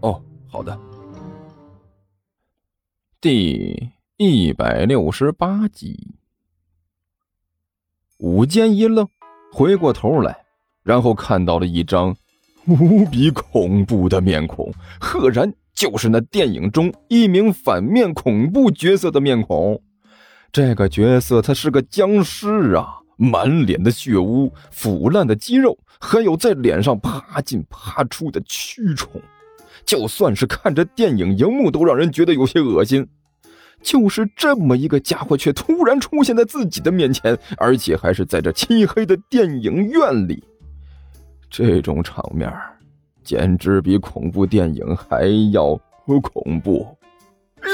哦，好的。第一百六十八集，午间一愣，回过头来，然后看到了一张无比恐怖的面孔，赫然就是那电影中一名反面恐怖角色的面孔。这个角色他是个僵尸啊，满脸的血污、腐烂的肌肉，还有在脸上爬进爬出的蛆虫。就算是看着电影荧幕都让人觉得有些恶心，就是这么一个家伙，却突然出现在自己的面前，而且还是在这漆黑的电影院里。这种场面，简直比恐怖电影还要恐怖！啊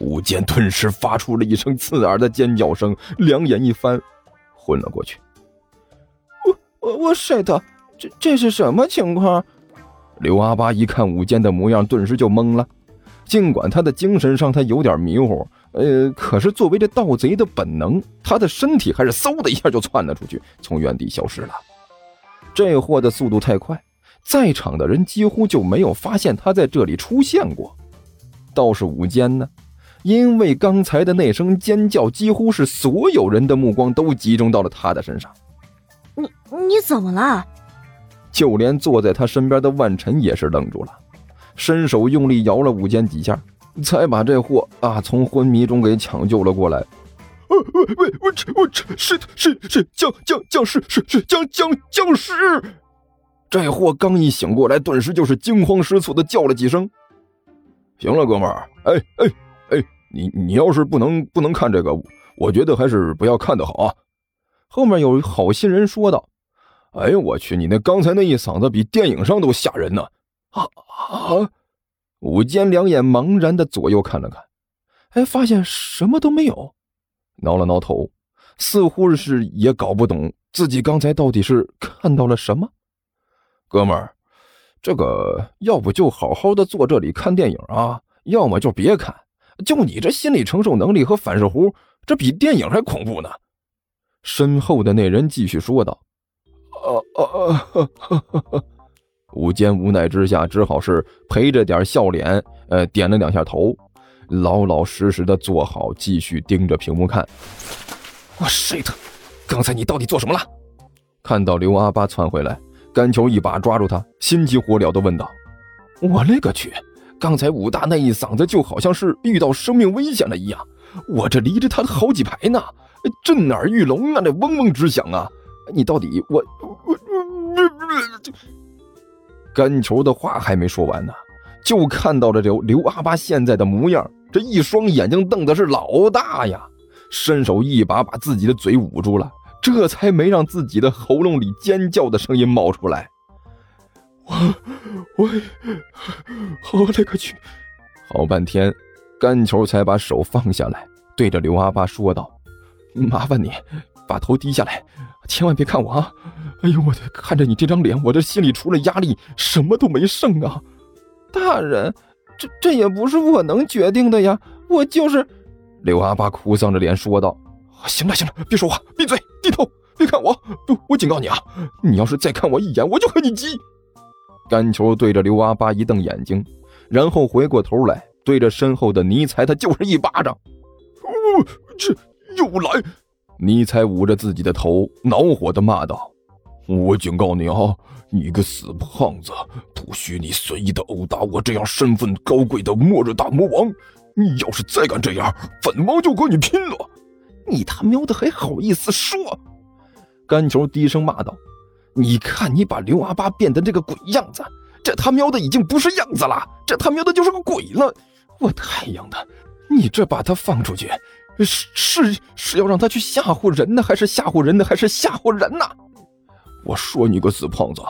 吴坚顿时发出了一声刺耳的尖叫声，两眼一翻，昏了过去。我我我 shit，这这是什么情况？刘阿八一看武坚的模样，顿时就懵了。尽管他的精神上他有点迷糊，呃，可是作为这盗贼的本能，他的身体还是嗖的一下就窜了出去，从原地消失了。这货的速度太快，在场的人几乎就没有发现他在这里出现过。倒是武坚呢，因为刚才的那声尖叫，几乎是所有人的目光都集中到了他的身上。你你怎么了？就连坐在他身边的万晨也是愣住了，伸手用力摇了武坚几下，才把这货啊从昏迷中给抢救了过来。喂喂喂，我我这是是是僵僵僵尸，是是僵僵僵尸！这货刚一醒过来，顿时就是惊慌失措的叫了几声。行了，哥们儿，哎哎哎，你你要是不能不能看这个，我觉得还是不要看的好啊。后面有好心人说道。哎呦我去！你那刚才那一嗓子比电影上都吓人呢！啊啊！武坚两眼茫然的左右看了看，哎，发现什么都没有，挠了挠头，似乎是也搞不懂自己刚才到底是看到了什么。哥们儿，这个要不就好好的坐这里看电影啊，要么就别看。就你这心理承受能力和反射弧，这比电影还恐怖呢！身后的那人继续说道。哦哦哦！武坚无奈之下，只好是陪着点笑脸，呃，点了两下头，老老实实的坐好，继续盯着屏幕看。我 shit！刚才你到底做什么了？看到刘阿八窜回来，甘球一把抓住他，心急火燎的问道：“我勒个去！刚才武大那一嗓子，就好像是遇到生命危险了一样。我这离着他好几排呢，震耳欲聋啊，那嗡嗡直响啊！”你到底我我我就干球的话还没说完呢，就看到了刘刘阿八现在的模样，这一双眼睛瞪的是老大呀，伸手一把把自己的嘴捂住了，这才没让自己的喉咙里尖叫的声音冒出来。我我我勒个去！好半天，干球才把手放下来，对着刘阿八说道：“麻烦你把头低下来。”千万别看我啊！哎呦，我的，看着你这张脸，我这心里除了压力，什么都没剩啊！大人，这这也不是我能决定的呀，我就是……刘阿八哭丧着脸说道：“行了行了，别说话，闭嘴，低头，别看我！不，我警告你啊，你要是再看我一眼，我就和你急！”甘球对着刘阿八一瞪眼睛，然后回过头来，对着身后的尼才，他就是一巴掌。哦，这又来！尼才捂着自己的头，恼火的骂道：“我警告你啊，你个死胖子，不许你随意的殴打我这样身份高贵的末日大魔王！你要是再敢这样，本王就和你拼了！”你他喵的还好意思说？甘球低声骂道：“你看你把刘阿八变的这个鬼样子，这他喵的已经不是样子了，这他喵的就是个鬼了！我太阳的，你这把他放出去！”是是是要让他去吓唬人呢，还是吓唬人呢，还是吓唬人呢？我说你个死胖子，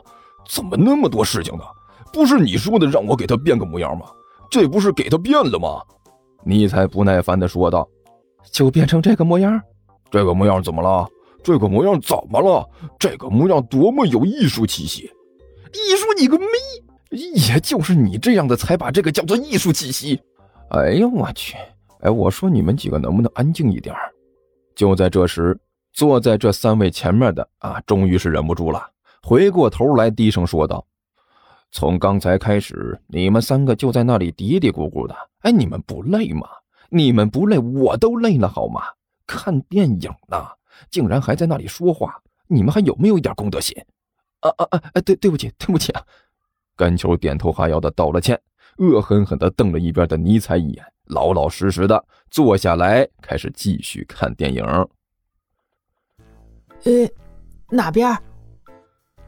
怎么那么多事情呢？不是你说的让我给他变个模样吗？这不是给他变了吗？尼采不耐烦地说道：“就变成这个模样？这个模样怎么了？这个模样怎么了？这个模样多么有艺术气息！艺术你个咪！也就是你这样的才把这个叫做艺术气息。哎呦我去！哎，我说你们几个能不能安静一点？就在这时，坐在这三位前面的啊，终于是忍不住了，回过头来低声说道。”从刚才开始，你们三个就在那里嘀嘀咕咕的。哎，你们不累吗？你们不累，我都累了，好吗？看电影呢，竟然还在那里说话，你们还有没有一点公德心？啊啊啊！对，对不起，对不起啊！甘球点头哈腰的道了歉，恶狠狠的瞪了一边的尼采一眼，老老实实的坐下来，开始继续看电影。呃，哪边？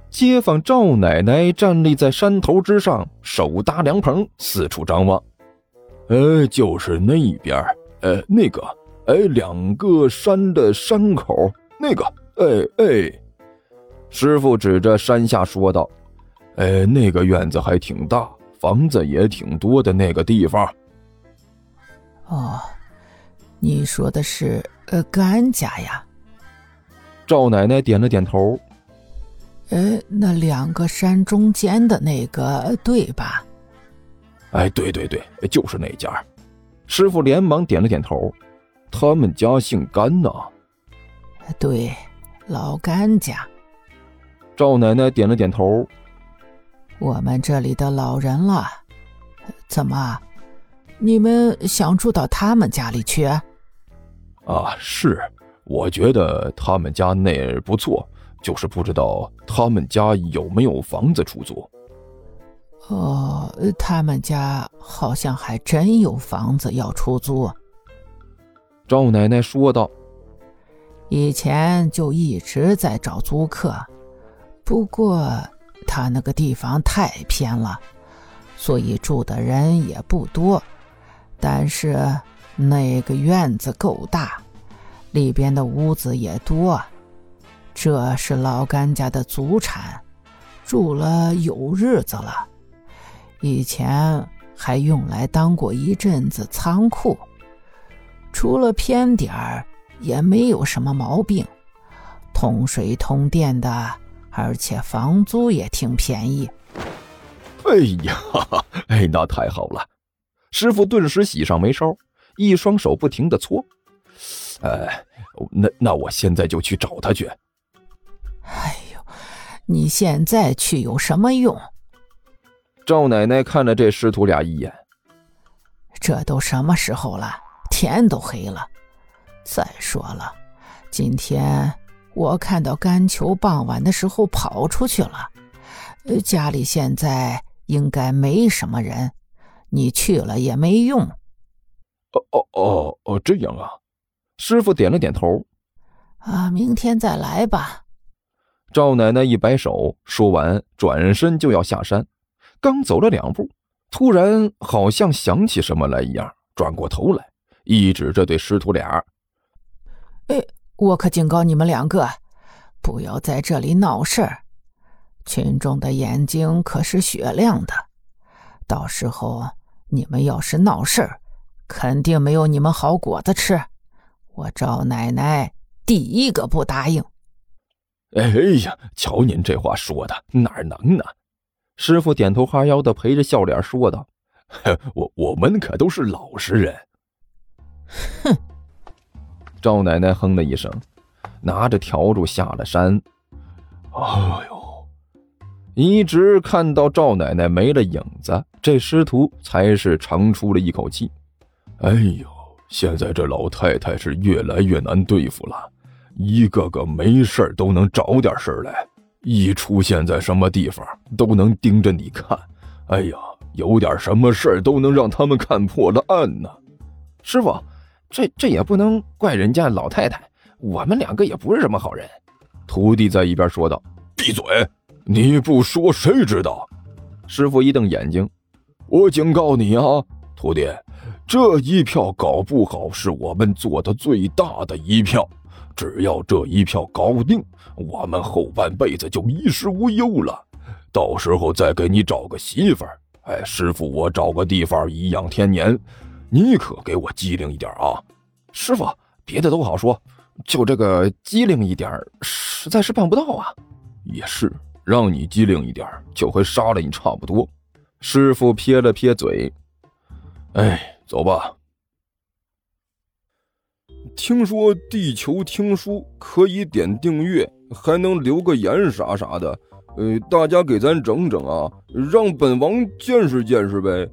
街坊赵奶奶站立在山头之上，手搭凉棚，四处张望。呃，就是那边，呃，那个，哎，两个山的山口，那个，哎哎，师傅指着山下说道：“哎，那个院子还挺大，房子也挺多的那个地方。”哦，你说的是呃甘家呀？赵奶奶点了点头。呃，那两个山中间的那个，对吧？哎，对对对，就是那家。师傅连忙点了点头。他们家姓甘呐。对，老甘家。赵奶奶点了点头。我们这里的老人了，怎么？你们想住到他们家里去？啊，是，我觉得他们家那儿不错。就是不知道他们家有没有房子出租。哦，他们家好像还真有房子要出租。赵奶奶说道：“以前就一直在找租客，不过他那个地方太偏了，所以住的人也不多。但是那个院子够大，里边的屋子也多。”这是老甘家的祖产，住了有日子了。以前还用来当过一阵子仓库，除了偏点儿，也没有什么毛病，通水通电的，而且房租也挺便宜。哎呀，哎，那太好了！师傅顿时喜上眉梢，一双手不停的搓。哎，那那我现在就去找他去。哎呦，你现在去有什么用？赵奶奶看了这师徒俩一眼。这都什么时候了？天都黑了。再说了，今天我看到甘球傍晚的时候跑出去了，家里现在应该没什么人，你去了也没用。哦哦哦哦，这样啊。师傅点了点头。啊，明天再来吧。赵奶奶一摆手，说完转身就要下山。刚走了两步，突然好像想起什么来一样，转过头来，一指这对师徒俩：“哎，我可警告你们两个，不要在这里闹事儿。群众的眼睛可是雪亮的，到时候你们要是闹事儿，肯定没有你们好果子吃。我赵奶奶第一个不答应。”哎呀，瞧您这话说的，哪能呢？师傅点头哈腰的，陪着笑脸说道：“我我们可都是老实人。”哼！赵奶奶哼了一声，拿着笤帚下了山。哎呦！一直看到赵奶奶没了影子，这师徒才是长出了一口气。哎呦，现在这老太太是越来越难对付了。一个个没事都能找点事来，一出现在什么地方都能盯着你看。哎呀，有点什么事都能让他们看破了案呢。师傅，这这也不能怪人家老太太，我们两个也不是什么好人。徒弟在一边说道：“闭嘴！你不说谁知道？”师傅一瞪眼睛：“我警告你啊，徒弟，这一票搞不好是我们做的最大的一票。”只要这一票搞定，我们后半辈子就衣食无忧了。到时候再给你找个媳妇儿。哎，师傅，我找个地方颐养天年，你可给我机灵一点啊！师傅，别的都好说，就这个机灵一点，实在是办不到啊。也是，让你机灵一点，就和杀了你差不多。师傅撇了撇嘴，哎，走吧。听说地球听书可以点订阅，还能留个言啥啥的。呃，大家给咱整整啊，让本王见识见识呗。